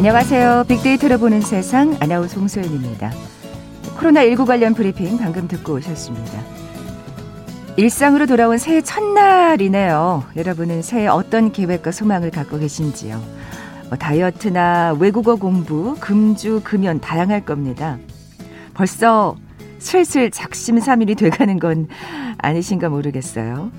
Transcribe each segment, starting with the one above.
안녕하세요. 빅데이터로 보는 세상 아나운서 송소연입니다. 코로나19 관련 브리핑 방금 듣고 오셨습니다. 일상으로 돌아온 새해 첫날이네요. 여러분은 새해 어떤 계획과 소망을 갖고 계신지요? 뭐 다이어트나 외국어 공부, 금주, 금연 다양할 겁니다. 벌써 슬슬 작심삼일이 돼가는 건 아니신가 모르겠어요.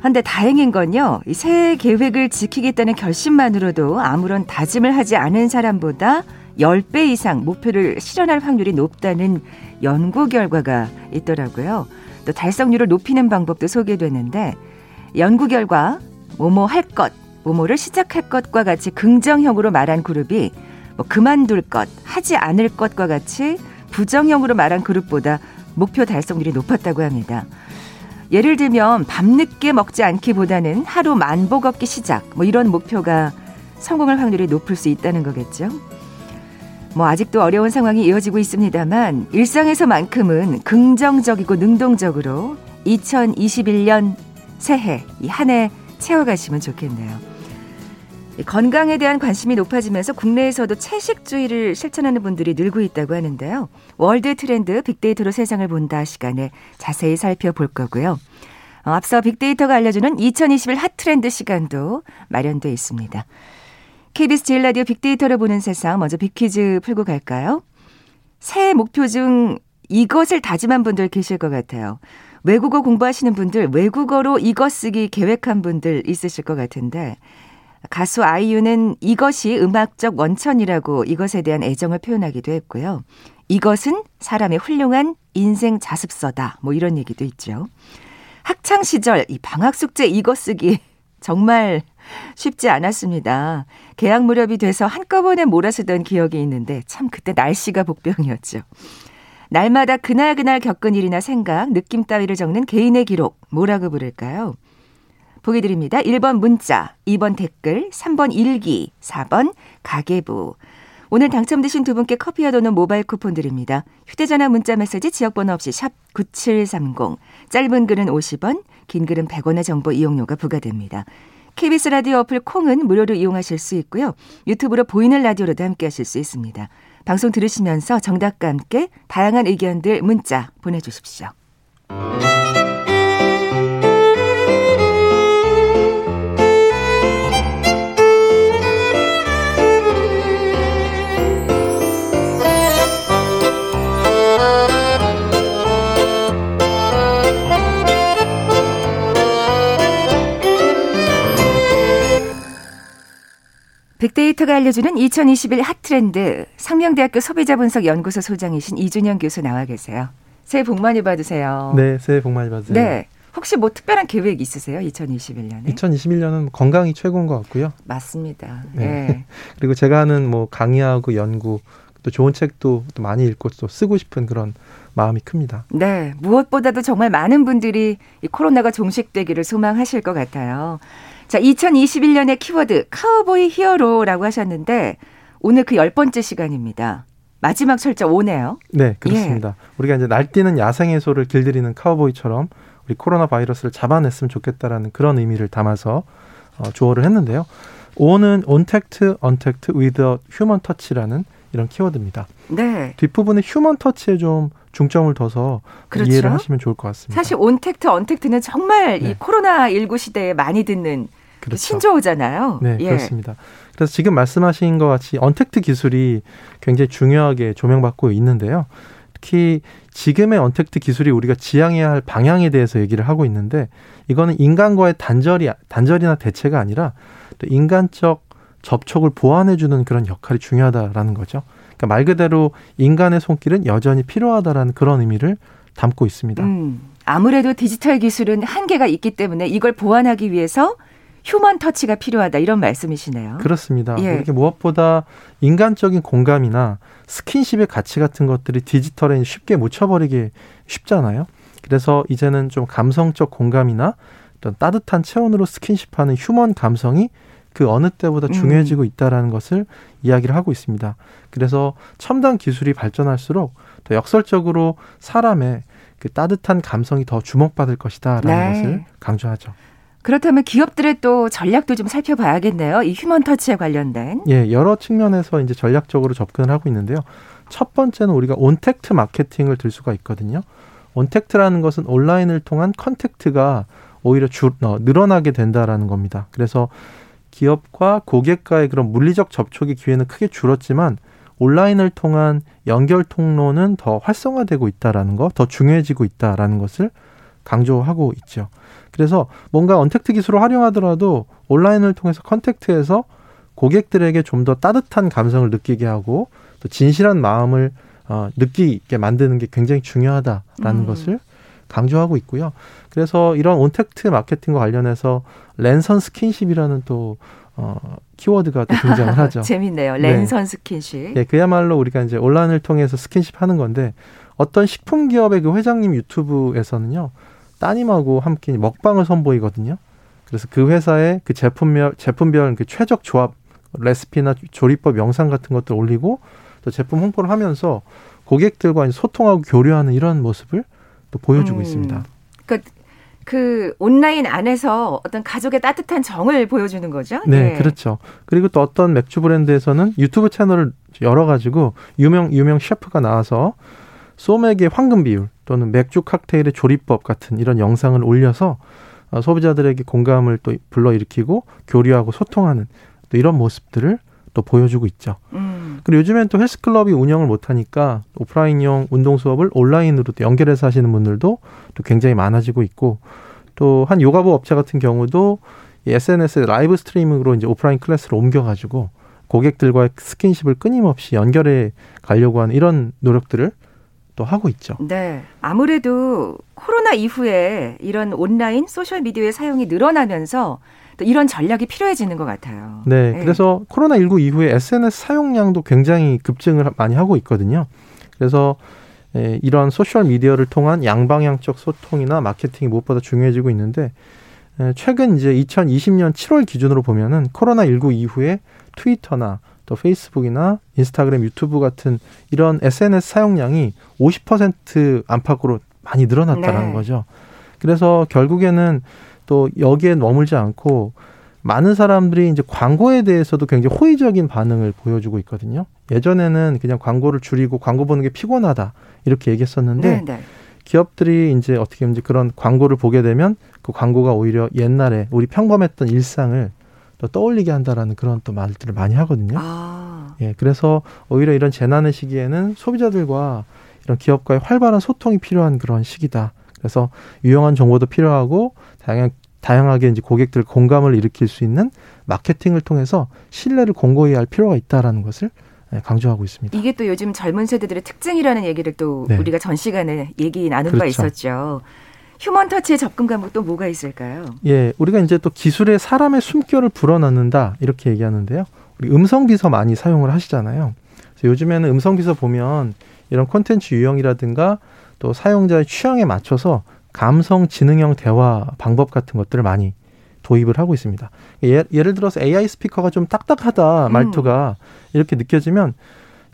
한데 다행인 건요, 이 새해 계획을 지키겠다는 결심만으로도 아무런 다짐을 하지 않은 사람보다 10배 이상 목표를 실현할 확률이 높다는 연구 결과가 있더라고요. 또 달성률을 높이는 방법도 소개되는데, 연구 결과, 뭐뭐 할 것, 뭐뭐를 시작할 것과 같이 긍정형으로 말한 그룹이 뭐 그만둘 것, 하지 않을 것과 같이 부정형으로 말한 그룹보다 목표 달성률이 높았다고 합니다. 예를 들면 밤늦게 먹지 않기보다는 하루 만보 걷기 시작 뭐 이런 목표가 성공할 확률이 높을 수 있다는 거겠죠. 뭐 아직도 어려운 상황이 이어지고 있습니다만 일상에서만큼은 긍정적이고 능동적으로 2021년 새해 이 한 해 채워가시면 좋겠네요. 건강에 대한 관심이 높아지면서 국내에서도 채식주의를 실천하는 분들이 늘고 있다고 하는데요. world trend 빅데이터로 세상을 본다 시간에 자세히 살펴볼 거고요. 어, 앞서 빅데이터가 알려주는 2021 hot trend 시간도 마련돼 있습니다. KBS 제1 라디오 빅데이터로 보는 세상 먼저 big 퀴즈 풀고 갈까요? 새해 목표 중 이것을 다짐한 분들 계실 것 같아요. 외국어 공부하시는 분들, 외국어로 이것 쓰기 계획한 분들 있으실 것 같은데 가수 아이유는 이것이 음악적 원천이라고 이것에 대한 애정을 표현하기도 했고요. 이것은 사람의 훌륭한 인생 자습서다. 뭐 이런 얘기도 있죠. 학창 시절 이 방학 숙제 이것 쓰기 정말 쉽지 않았습니다. 개학 무렵이 돼서 한꺼번에 몰아쓰던 기억이 있는데 참 그때 날씨가 복병이었죠. 날마다 그날그날 겪은 일이나 생각, 느낌 따위를 적는 개인의 기록 뭐라고 부를까요? 보기 드립니다. 1번 문자, 2번 댓글, 3번 일기, 4번 가계부. 오늘 당첨되신 두 분께 커피와 도는 모바일 쿠폰 드립니다. 휴대전화 문자 메시지 지역번호 없이 샵 9730. 짧은 글은 50원, 긴 글은 100원의 정보 이용료가 부과됩니다. KBS 라디오 어플 콩은 무료로 이용하실 수 있고요. 유튜브로 보이는 라디오로도 함께 하실 수 있습니다. 방송 들으시면서 정답과 함께 다양한 의견들 문자 보내주십시오. 빅데이터가 알려주는 2021 핫트렌드 상명대학교 소비자분석연구소 소장이신 이준영 교수 나와 계세요. 새해 복 많이 받으세요. 네, 새해 복 많이 받으세요. 네. 혹시 뭐 특별한 계획 있으세요? 2021년에? 2021년은 건강이 최고인 것 같고요. 맞습니다. 네. 네. 그리고 제가 하는 뭐 강의하고 연구 또 좋은 책도 또 많이 읽고 또 쓰고 싶은 그런 마음이 큽니다. 네. 무엇보다도 정말 많은 분들이 이 코로나가 종식되기를 소망하실 것 같아요. 자, 2021년의 키워드 cowboy hero라고 하셨는데 오늘 그 열 번째 시간입니다. 마지막 철자 O네요. 네, 그렇습니다. 예. 우리가 이제 날뛰는 야생 의 소를 길들이는 카우보이처럼 우리 코로나 바이러스를 잡아냈으면 좋겠다라는 그런 의미를 담아서 어, 조어를 했는데요. O는 ontact, untact, with a human touch라는 이런 키워드입니다. 네. 뒷부분에 human touch에 좀 중점을 둬서 그렇죠? 이해를 하시면 좋을 것 같습니다. 사실 온택트, 언택트는 정말 네. 이 코로나 19 시대에 많이 듣는 그렇죠. 신조어잖아요. 네, 예. 그렇습니다. 그래서 지금 말씀하신 것 같이 언택트 기술이 굉장히 중요하게 조명받고 있는데요. 특히 지금의 언택트 기술이 우리가 지향해야 할 방향에 대해서 얘기를 하고 있는데 이거는 인간과의 단절이 단절이나 대체가 아니라 또 인간적 접촉을 보완해 주는 그런 역할이 중요하다라는 거죠. 그러니까 말 그대로 인간의 손길은 여전히 필요하다라는 그런 의미를 담고 있습니다. 음, 아무래도 디지털 기술은 한계가 있기 때문에 이걸 보완하기 위해서 human touch가 필요하다 이런 말씀이시네요. 그렇습니다. 예. 이렇게 무엇보다 인간적인 공감이나 스킨십의 가치 같은 것들이 디지털에 쉽게 묻혀버리기 쉽잖아요. 그래서 이제는 좀 감성적 공감이나 어떤 따뜻한 체온으로 스킨십하는 human 감성이 그 어느 때보다 음. 중요해지고 있다라는 것을 이야기를 하고 있습니다. 그래서 첨단 기술이 발전할수록 더 역설적으로 사람의 그 따뜻한 감성이 더 주목받을 것이다라는 네. 것을 강조하죠. 그렇다면 기업들의 또 전략도 좀 살펴봐야겠네요. 이 human touch에 관련된. 예, 여러 측면에서 이제 전략적으로 접근을 하고 있는데요. 첫 번째는 우리가 온택트 마케팅을 들 수가 있거든요. ontact라는 것은 온라인을 통한 contact가 오히려 줄, 어, 늘어나게 된다라는 겁니다. 그래서 기업과 고객과의 그런 물리적 접촉의 기회는 크게 줄었지만 온라인을 통한 연결 통로는 더 활성화되고 있다라는 거, 더 중요해지고 있다라는 것을 강조하고 있죠. 그래서 뭔가 언택트 기술을 활용하더라도 온라인을 통해서 컨택트해서 고객들에게 좀 더 따뜻한 감성을 느끼게 하고 또 진실한 마음을 어, 느끼게 만드는 게 굉장히 중요하다라는 음. 것을 강조하고 있고요. 그래서 이런 온택트 마케팅과 관련해서 랜선 스킨십이라는 또 어, 키워드가 또 등장을 하죠. 재밌네요. 네. 랜선 네. 스킨십. 네, 그야말로 우리가 이제 온라인을 통해서 스킨십 하는 건데 어떤 식품 기업의 그 회장님 유튜브에서는요. 따님하고 함께 먹방을 선보이거든요. 그래서 그 회사의 그 제품별 제품별 그 최적 조합 레시피나 조리법 영상 같은 것들 올리고 또 제품 홍보를 하면서 고객들과 소통하고 교류하는 이런 모습을 또 보여주고 음. 있습니다. 그러니까 그 온라인 안에서 어떤 가족의 따뜻한 정을 보여주는 거죠. 네, 네, 그렇죠. 그리고 또 어떤 맥주 브랜드에서는 유튜브 채널을 열어가지고 유명 유명 셰프가 나와서 소맥의 황금 비율 또는 맥주 칵테일의 조리법 같은 이런 영상을 올려서 어, 소비자들에게 공감을 또 불러일으키고 교류하고 소통하는 또 이런 모습들을 또 보여주고 있죠. 음. 그리고 요즘엔 또 헬스클럽이 운영을 못하니까 오프라인용 운동 수업을 온라인으로 또 연결해서 하시는 분들도 또 굉장히 많아지고 있고 또 한 요가복 업체 같은 경우도 SNS에 live streaming으로 이제 오프라인 class를 옮겨가지고 고객들과의 스킨십을 끊임없이 연결해 가려고 하는 이런 노력들을 또 하고 있죠. 네. 아무래도 코로나 이후에 이런 온라인 소셜 미디어의 사용이 늘어나면서 또 이런 전략이 필요해지는 것 같아요. 네. 네. 그래서 코로나 19 이후에 SNS 사용량도 굉장히 급증을 많이 하고 있거든요. 그래서 예, 이런 소셜 미디어를 통한 양방향적 소통이나 마케팅이 무엇보다 중요해지고 있는데 예, 최근 이제 2020년 7월 기준으로 보면은 코로나 19 이후에 트위터나 또 페이스북이나 인스타그램, 유튜브 같은 이런 SNS 사용량이 50% 안팎으로 많이 늘어났다는 네. 거죠. 그래서 결국에는 또 여기에 머물지 않고 많은 사람들이 이제 광고에 대해서도 굉장히 호의적인 반응을 보여주고 있거든요. 예전에는 그냥 광고를 줄이고 광고 보는 게 피곤하다 이렇게 얘기했었는데 네, 네. 기업들이 이제 어떻게 이제 그런 광고를 보게 되면 그 광고가 오히려 옛날에 우리 평범했던 일상을 또 떠올리게 한다라는 그런 또 말들을 많이 하거든요. 아. 예, 그래서 오히려 이런 재난의 시기에는 소비자들과 이런 기업과의 활발한 소통이 필요한 그런 시기다. 그래서 유용한 정보도 필요하고 다양 다양하게 이제 고객들 공감을 일으킬 수 있는 마케팅을 통해서 신뢰를 공고히 할 필요가 있다라는 것을 예, 강조하고 있습니다. 이게 또 요즘 젊은 세대들의 특징이라는 얘기를 또 네. 우리가 전 시간에 얘기 나눈 그렇죠. 바 있었죠. 휴먼 터치의 접근 과목 또 뭐가 있을까요? 예, 우리가 이제 또 기술에 사람의 숨결을 불어넣는다 이렇게 얘기하는데요. 우리 음성 비서 많이 사용을 하시잖아요. 요즘에는 음성 비서 보면 이런 콘텐츠 유형이라든가 또 사용자의 취향에 맞춰서 감성 지능형 대화 방법 같은 것들을 많이 도입을 하고 있습니다. 예, 를 들어서 AI 스피커가 좀 딱딱하다 음. 말투가 음. 이렇게 느껴지면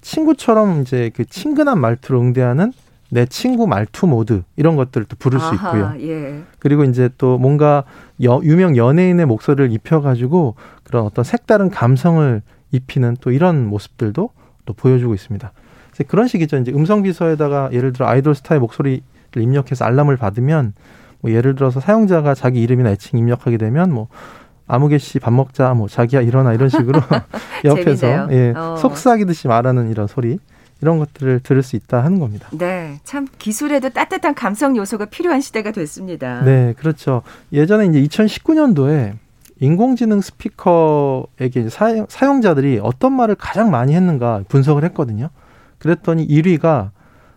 친구처럼 이제 그 친근한 말투로 응대하는 내 친구 말투 모드 이런 것들을 또 부를 아하, 수 있고요. 예. 그리고 이제 또 뭔가 여, 유명 연예인의 목소리를 입혀가지고 그런 어떤 색다른 감성을 입히는 또 이런 모습들도 또 보여주고 있습니다. 그런 식이죠. 이제 음성 비서에다가 예를 들어 아이돌 스타의 목소리를 입력해서 알람을 받으면 뭐 예를 들어서 사용자가 자기 이름이나 애칭 입력하게 되면 뭐 아무개 씨 밥 먹자 뭐 자기야 일어나 이런 식으로 옆에서 예, 어. 속삭이듯이 말하는 이런 소리 이런 것들을 들을 수 있다 하는 겁니다. 네, 참 기술에도 따뜻한 감성 요소가 필요한 시대가 됐습니다. 네, 그렇죠. 예전에 이제 2019년도에 인공지능 스피커에게 사용, 사용자들이 어떤 말을 가장 많이 했는가 분석을 했거든요. 그랬더니 1위가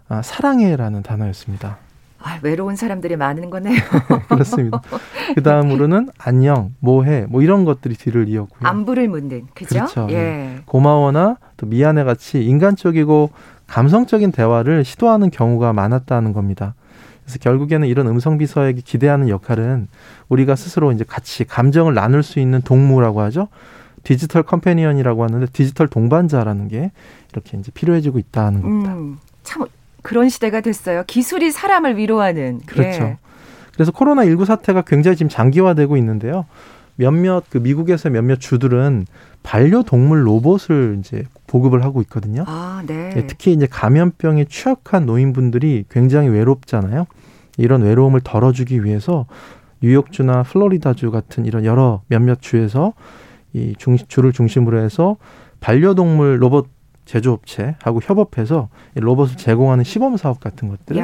아, 사랑해라는 단어였습니다. 아, 외로운 사람들이 많은 거네요. 그렇습니다. 그 다음으로는 안녕, 뭐해, 뭐 이런 것들이 뒤를 이었고요. 안부를 묻는, 그죠? 그렇죠. 예. 네. 고마워나 또 미안해 같이 인간적이고 감성적인 대화를 시도하는 경우가 많았다는 겁니다. 그래서 결국에는 이런 음성 비서에게 기대하는 역할은 우리가 스스로 이제 같이 감정을 나눌 수 있는 동무라고 하죠. digital companion이라고 하는데 디지털 동반자라는 게 이렇게 이제 필요해지고 있다는 겁니다. 음, 참 그런 시대가 됐어요. 기술이 사람을 위로하는. 그렇죠. 예. 그래서 코로나 19 사태가 굉장히 지금 장기화되고 있는데요. 몇몇 그 미국에서 몇몇 주들은 반려동물 로봇을 이제 보급을 하고 있거든요. 아, 네. 예, 특히 이제 감염병에 취약한 노인분들이 굉장히 외롭잖아요. 이런 외로움을 덜어주기 위해서 뉴욕주나 플로리다주 같은 이런 여러 몇몇 주에서 이 중, 주를 중심으로 해서 반려동물 로봇 제조업체하고 협업해서 로봇을 제공하는 시범 사업 같은 것들을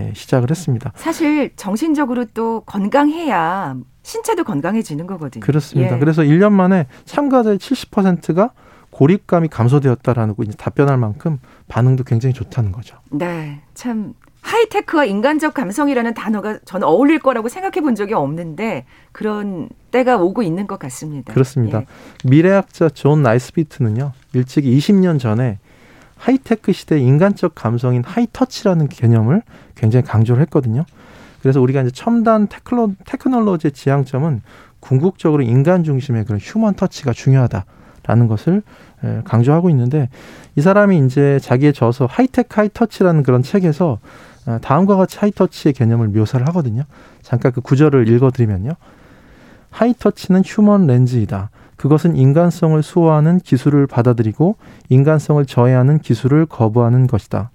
예, 시작을 했습니다. 사실 정신적으로 또 건강해야 신체도 건강해지는 거거든요. 그렇습니다. 예. 그래서 1년 만에 참가자의 70%가 고립감이 감소되었다라는 거 이제 답변할 만큼 반응도 굉장히 좋다는 거죠. 네. 참 하이테크와 인간적 감성이라는 단어가 저는 어울릴 거라고 생각해 본 적이 없는데 그런 때가 오고 있는 것 같습니다. 그렇습니다. 예. 미래학자 존 나이스비트는요. 일찍이 20년 전에 하이테크 시대 인간적 감성인 high touch라는 개념을 굉장히 강조를 했거든요. 그래서 우리가 이제 첨단 테크노, 테크놀로지의 지향점은 궁극적으로 인간 중심의 그런 human touch가 중요하다라는 것을 강조하고 있는데 이 사람이 이제 자기의 저서 High Tech High Touch라는 그런 책에서 어, 다음과 같이 high touch의 개념을 묘사를 하거든요. 잠깐 그 구절을 읽어드리면요. high touch는 human lens이다. 그것은 인간성을 수호하는 기술을 받아들이고 인간성을 저해하는 기술을 거부하는 것이다.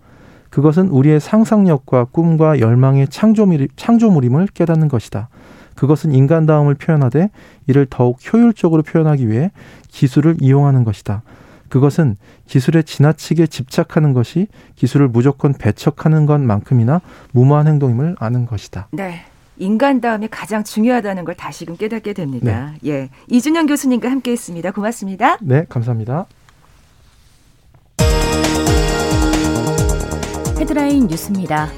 그것은 우리의 상상력과 꿈과 열망의 창조물 임을 깨닫는 것이다. 그것은 인간다움을 표현하되 이를 더욱 효율적으로 표현하기 위해 기술을 이용하는 것이다. 그것은 기술에 지나치게 집착하는 것이 기술을 무조건 배척하는 것만큼이나 무모한 행동임을 아는 것이다. 네. 인간다움이 가장 중요하다는 걸 다시금 깨닫게 됩니다. 네. 예. 이준영 교수님과 함께 했습니다. 고맙습니다. 네, 감사합니다. 헤드라인 뉴스입니다.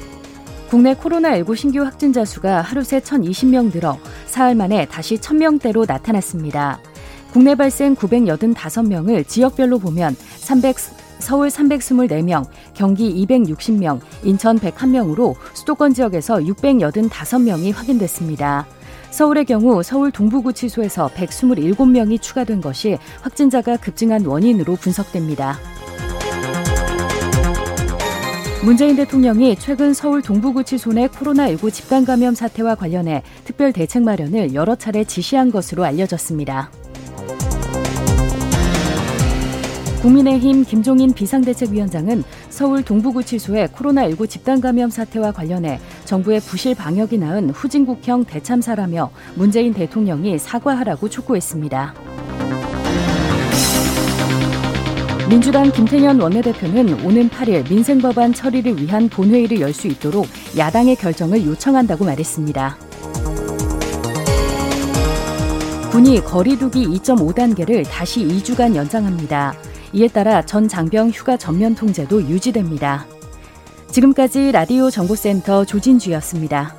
국내 코로나19 신규 확진자 수가 하루 새 1,020명 늘어 사흘 만에 다시 1,000명대로 나타났습니다. 국내 발생 985명을 지역별로 보면 300, 서울 324명, 경기 260명, 인천 101명으로 수도권 지역에서 685명이 확인됐습니다. 서울의 경우 서울 동부구치소에서 127명이 추가된 것이 확진자가 급증한 원인으로 분석됩니다. 문재인 대통령이 최근 서울 동부구치소 내 코로나19 집단 감염 사태와 관련해 특별 대책 마련을 여러 차례 지시한 것으로 알려졌습니다. 국민의힘 김종인 비상대책위원장은 서울 동부구치소의 코로나19 집단 감염 사태와 관련해 정부의 부실 방역이 낳은 후진국형 대참사라며 문재인 대통령이 사과하라고 촉구했습니다. 민주당 김태년 원내대표는 오는 8일 민생법안 처리를 위한 본회의를 열 수 있도록 야당의 결정을 요청한다고 말했습니다. 군이 거리두기 2.5단계를 다시 2주간 연장합니다. 이에 따라 전 장병 휴가 전면 통제도 유지됩니다. 지금까지 라디오 정보센터 조진주였습니다.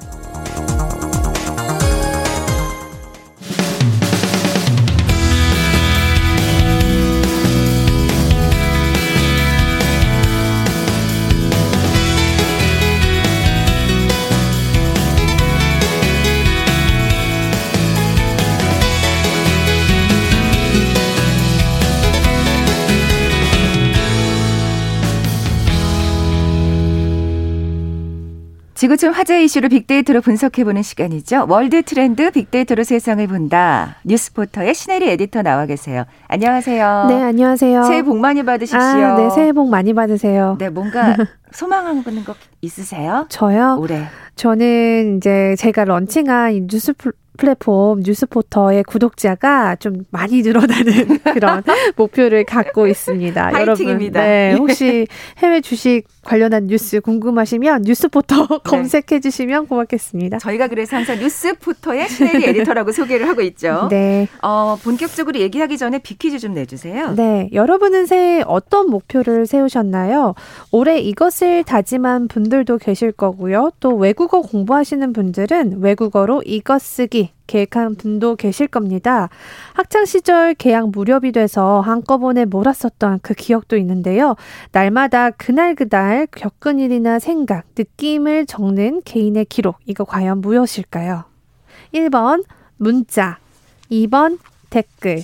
지구촌 화제 이슈를 빅데이터로 분석해보는 시간이죠. World Trend 빅데이터로 세상을 본다. 뉴스포터의 신혜리 에디터 나와 계세요. 안녕하세요. 네, 안녕하세요. 새해 복 많이 받으십시오. 아, 네, 새해 복 많이 받으세요. 네, 뭔가 소망하는 거 있으세요? 저요? 올해. 저는 이제 제가 launching한 뉴스 플랫폼 뉴스포터의 구독자가 좀 많이 늘어나는 그런 목표를 갖고 있습니다. 여러분, 네, 혹시 해외 주식 관련한 뉴스 궁금하시면 뉴스포터 네. 검색해 주시면 고맙겠습니다. 저희가 그래서 항상 뉴스포터의 신혜리 에디터라고 소개를 하고 있죠. 네. 어, 본격적으로 얘기하기 전에 빅퀴즈 좀 내주세요. 네. 여러분은 새해 어떤 목표를 세우셨나요? 올해 이것을 다짐한 분들도 계실 거고요. 또 외국어 공부하시는 분들은 외국어로 이것 쓰기 계획한 분도 계실 겁니다. 학창 시절 개학 무렵이 돼서 한꺼번에 몰았었던 그 기억도 있는데요. 날마다 그날 그날 겪은 일이나 생각, 느낌을 적는 개인의 기록. 이거 과연 무엇일까요? 1번 문자, 2번 댓글,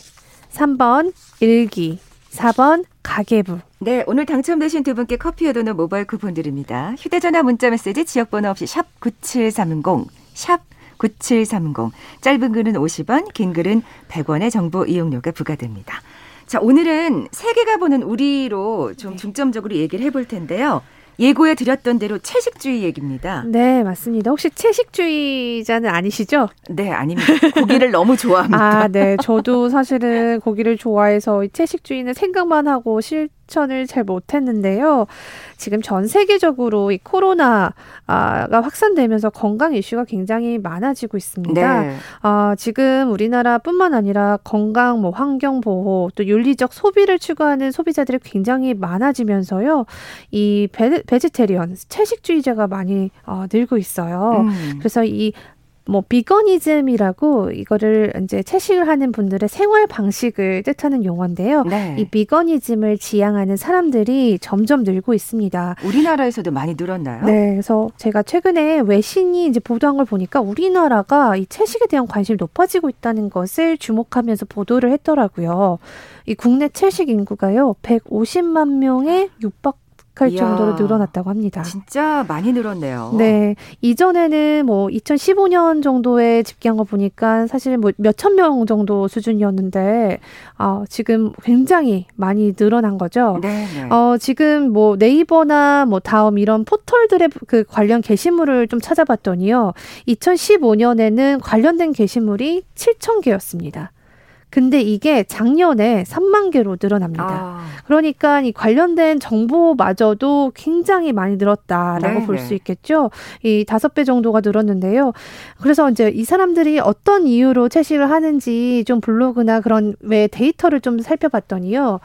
3번 일기, 4번 가계부. 네, 오늘 당첨되신 두 분께 커피와 도넛 모바일 쿠폰 드립니다. 휴대전화 문자 메시지 지역번호 없이 샵 9730, 샵 9730. 짧은 글은 50원, 긴 글은 100원의 정보 이용료가 부과됩니다. 자, 오늘은 세계가 보는 우리로 좀 중점적으로 얘기를 해볼 텐데요. 예고해 드렸던 대로 채식주의 얘기입니다. 네, 맞습니다. 혹시 채식주의자는 아니시죠? 네, 아닙니다. 고기를 너무 좋아합니다. 아, 네. 저도 사실은 고기를 좋아해서 채식주의는 생각만 하고 실천을 잘 못했는데요. 지금 전 세계적으로 이 코로나가 확산되면서 건강 이슈가 굉장히 많아지고 있습니다. 네. 아, 지금 우리나라뿐만 아니라 건강, 뭐 환경 보호, 또 윤리적 소비를 추구하는 소비자들이 굉장히 많아지면서요. 이 베, 베지테리언, 채식주의자가 많이 어, 늘고 있어요. 음. 그래서 이 뭐 비거니즘이라고 이거를 이제 채식을 하는 분들의 생활 방식을 뜻하는 용어인데요. 네. 이 비거니즘을 지향하는 사람들이 점점 늘고 있습니다. 우리나라에서도 많이 늘었나요? 네, 그래서 제가 최근에 외신이 이제 보도한 걸 보니까 우리나라가 이 채식에 대한 관심이 높아지고 있다는 것을 주목하면서 보도를 했더라고요. 이 국내 채식 인구가요, 150만 명에 육박 할 정도로 늘어났다고 합니다. 진짜 많이 늘었네요. 네. 이전에는 뭐 2015년 정도에 집계한 거 보니까 사실 뭐 몇천 명 정도 수준이었는데 어, 지금 굉장히 많이 늘어난 거죠. 네, 네. 어, 지금 뭐 네이버나 뭐 다음 이런 포털들의 그 관련 게시물을 좀 찾아봤더니요. 2015년에는 관련된 게시물이 7천 개였습니다. 근데 이게 작년에 3만 개로 늘어납니다. 아. 그러니까 이 관련된 정보마저도 굉장히 많이 늘었다라고 볼 수 있겠죠. 이 다섯 배 정도가 늘었는데요. 그래서 이제 이 사람들이 어떤 이유로 채식을 하는지 좀 블로그나 그런 외 데이터를 좀 살펴봤더니요.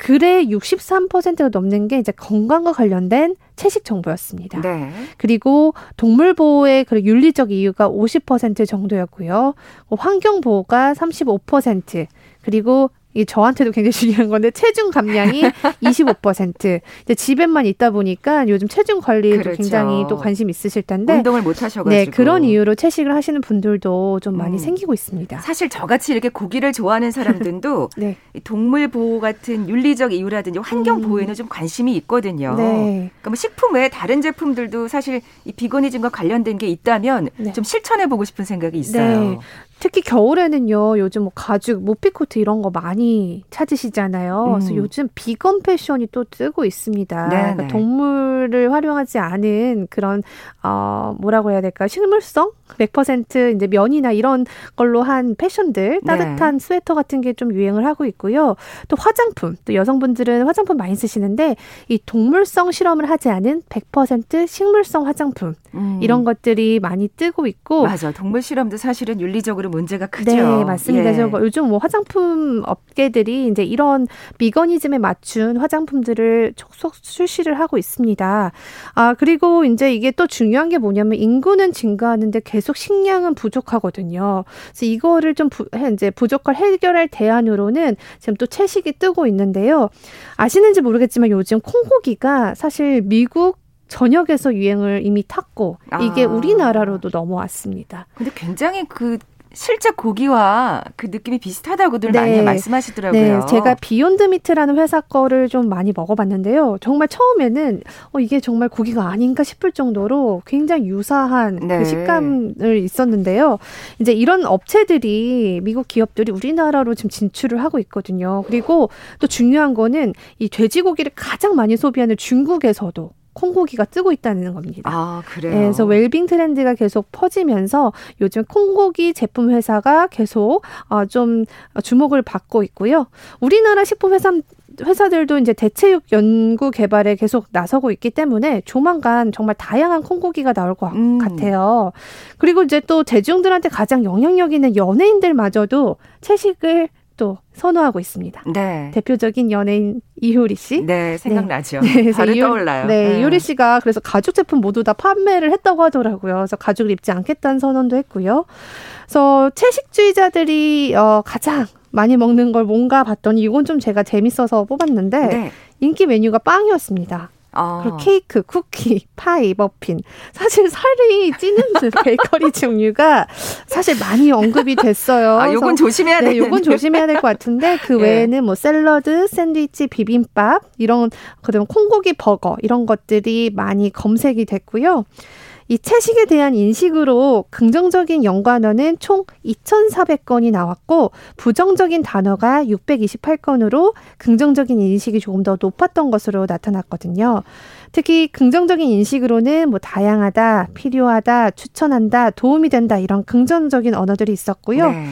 글의 63%가 넘는 게 이제 건강과 관련된 채식 정보였습니다. 네. 그리고 동물 보호의 그 윤리적 이유가 50% 정도였고요. 환경 보호가 35%, 그리고 이 저한테도 굉장히 중요한 건데 체중 감량이 25%. 이제 집에만 있다 보니까 요즘 체중 관리에 그렇죠. 굉장히 또 관심 있으실 텐데 운동을 못 하셔가지고 네 그런 이유로 채식을 하시는 분들도 좀 많이 음. 생기고 있습니다. 사실 저같이 이렇게 고기를 좋아하는 사람들도 네. 동물 보호 같은 윤리적 이유라든지 환경 음. 보호에는 좀 관심이 있거든요. 네. 그러니까 뭐 식품 외에 다른 제품들도 사실 이 비건이즘과 관련된 게 있다면 네. 좀 실천해 보고 싶은 생각이 있어요. 네. 특히 겨울에는요, 요즘 뭐 가죽, 모피코트 이런 거 많이 찾으시잖아요. 음. 그래서 요즘 비건 패션이 또 뜨고 있습니다. 네, 그러니까 네. 동물을 활용하지 않은 그런, 어, 뭐라고 해야 될까, 식물성? 100% 이제 면이나 이런 걸로 한 패션들, 네. 따뜻한 네. 스웨터 같은 게 좀 유행을 하고 있고요. 또 화장품, 또 여성분들은 화장품 많이 쓰시는데 이 동물성 실험을 하지 않은 100% 식물성 화장품 음. 이런 것들이 많이 뜨고 있고 맞아. 동물 실험도 사실은 윤리적으로 문제가 크죠. 네, 맞습니다. 예. 뭐 요즘 뭐 화장품 업계들이 이제 이런 비거니즘에 맞춘 화장품들을 촉속 출시를 하고 있습니다. 아, 그리고 이제 이게 또 중요한 게 뭐냐면 인구는 증가하는데 계속 식량은 부족하거든요. 그래서 이거를 좀 부, 이제 부족을 해결할 대안으로는 지금 또 채식이 뜨고 있는데요. 아시는지 모르겠지만 요즘 콩고기가 사실 미국 전역에서 유행을 이미 탔고 이게 아. 우리나라로도 넘어왔습니다. 근데 굉장히 그 실제 고기와 그 느낌이 비슷하다고들 네. 많이 말씀하시더라고요. 네, 제가 Beyond Meat라는 회사 거를 좀 많이 먹어봤는데요. 정말 처음에는 어, 이게 정말 고기가 아닌가 싶을 정도로 굉장히 유사한 그 네. 그 식감을 있었는데요. 이제 이런 업체들이 미국 기업들이 우리나라로 지금 진출을 하고 있거든요. 그리고 또 중요한 거는 이 돼지고기를 가장 많이 소비하는 중국에서도 콩고기가 뜨고 있다는 겁니다. 아, 그래요? 네, 그래서 웰빙 트렌드가 계속 퍼지면서 요즘 콩고기 제품 회사가 계속 어, 좀 주목을 받고 있고요. 우리나라 식품 회사 회사들도 이제 대체육 연구 개발에 계속 나서고 있기 때문에 조만간 정말 다양한 콩고기가 나올 것 음. 같아요. 그리고 이제 또 대중들한테 가장 영향력 있는 연예인들마저도 채식을 또 선호하고 있습니다. 네. 대표적인 연예인 이효리 씨. 네, 생각나죠. 네. 네 바로 이효, 떠올라요. 네, 네, 이효리 씨가 그래서 가죽 제품 모두 다 판매를 했다고 하더라고요. 그래서 가죽을 입지 않겠다는 선언도 했고요. 그래서 채식주의자들이 어, 가장 많이 먹는 걸 뭔가 봤더니 이건 좀 제가 재밌어서 뽑았는데 네. 인기 메뉴가 빵이었습니다. 아. 그리고 케이크, 쿠키, 파이, 머핀. 사실 살이 찌는 베이커리 종류가 사실 많이 언급이 됐어요. 아, 요건 조심해야 돼. 네, 요건 조심해야 될 것 같은데 그 네. 외에는 뭐 샐러드, 샌드위치, 비빔밥 이런 그다음 콩고기 버거 이런 것들이 많이 검색이 됐고요. 이 채식에 대한 인식으로 긍정적인 연관어는 총 2,400건이 나왔고 부정적인 단어가 628건으로 긍정적인 인식이 조금 더 높았던 것으로 나타났거든요. 특히 긍정적인 인식으로는 뭐 다양하다, 필요하다, 추천한다, 도움이 된다 이런 긍정적인 언어들이 있었고요. 네.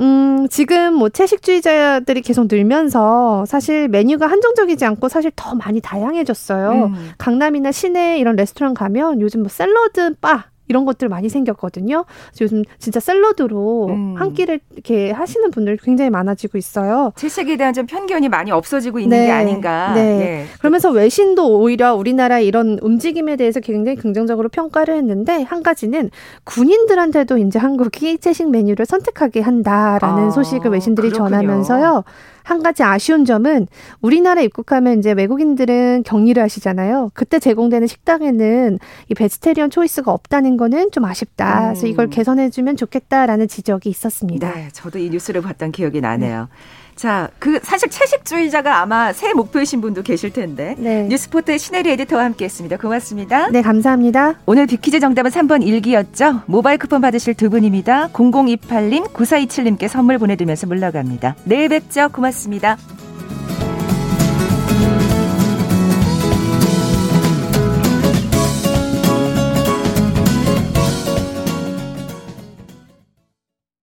음, 지금 뭐 채식주의자들이 계속 늘면서 사실 메뉴가 한정적이지 않고 사실 더 많이 다양해졌어요. 음. 강남이나 시내 이런 레스토랑 가면 요즘 뭐 샐러드 바 이런 것들 많이 생겼거든요. 요즘 진짜 샐러드로 음. 한 끼를 이렇게 하시는 분들 굉장히 많아지고 있어요. 채식에 대한 좀 편견이 많이 없어지고 있는 네. 게 아닌가. 네. 네. 그러면서 외신도 오히려 우리나라 이런 움직임에 대해서 굉장히 긍정적으로 평가를 했는데 한 가지는 군인들한테도 이제 한국이 채식 메뉴를 선택하게 한다라는 아, 소식을 외신들이 그렇군요. 전하면서요. 한 가지 아쉬운 점은 우리나라 입국하면 이제 외국인들은 격리를 하시잖아요. 그때 제공되는 식당에는 이 vegetarian choice가 없다는 거는 좀 아쉽다. 음. 그래서 이걸 개선해주면 좋겠다라는 지적이 있었습니다. 네, 저도 이 뉴스를 봤던 기억이 나네요. 네. 자, 그 사실 채식주의자가 아마 새 목표이신 분도 계실 텐데. 네. 뉴스포터 신혜리 에디터와 함께했습니다. 고맙습니다. 네, 감사합니다. 오늘 빅퀴즈 정답은 3번 일기였죠. 모바일 쿠폰 받으실 두 분입니다. 0028님, 9427님께 선물 보내드리면서 물러갑니다. 내일 뵙죠. 고맙습니다.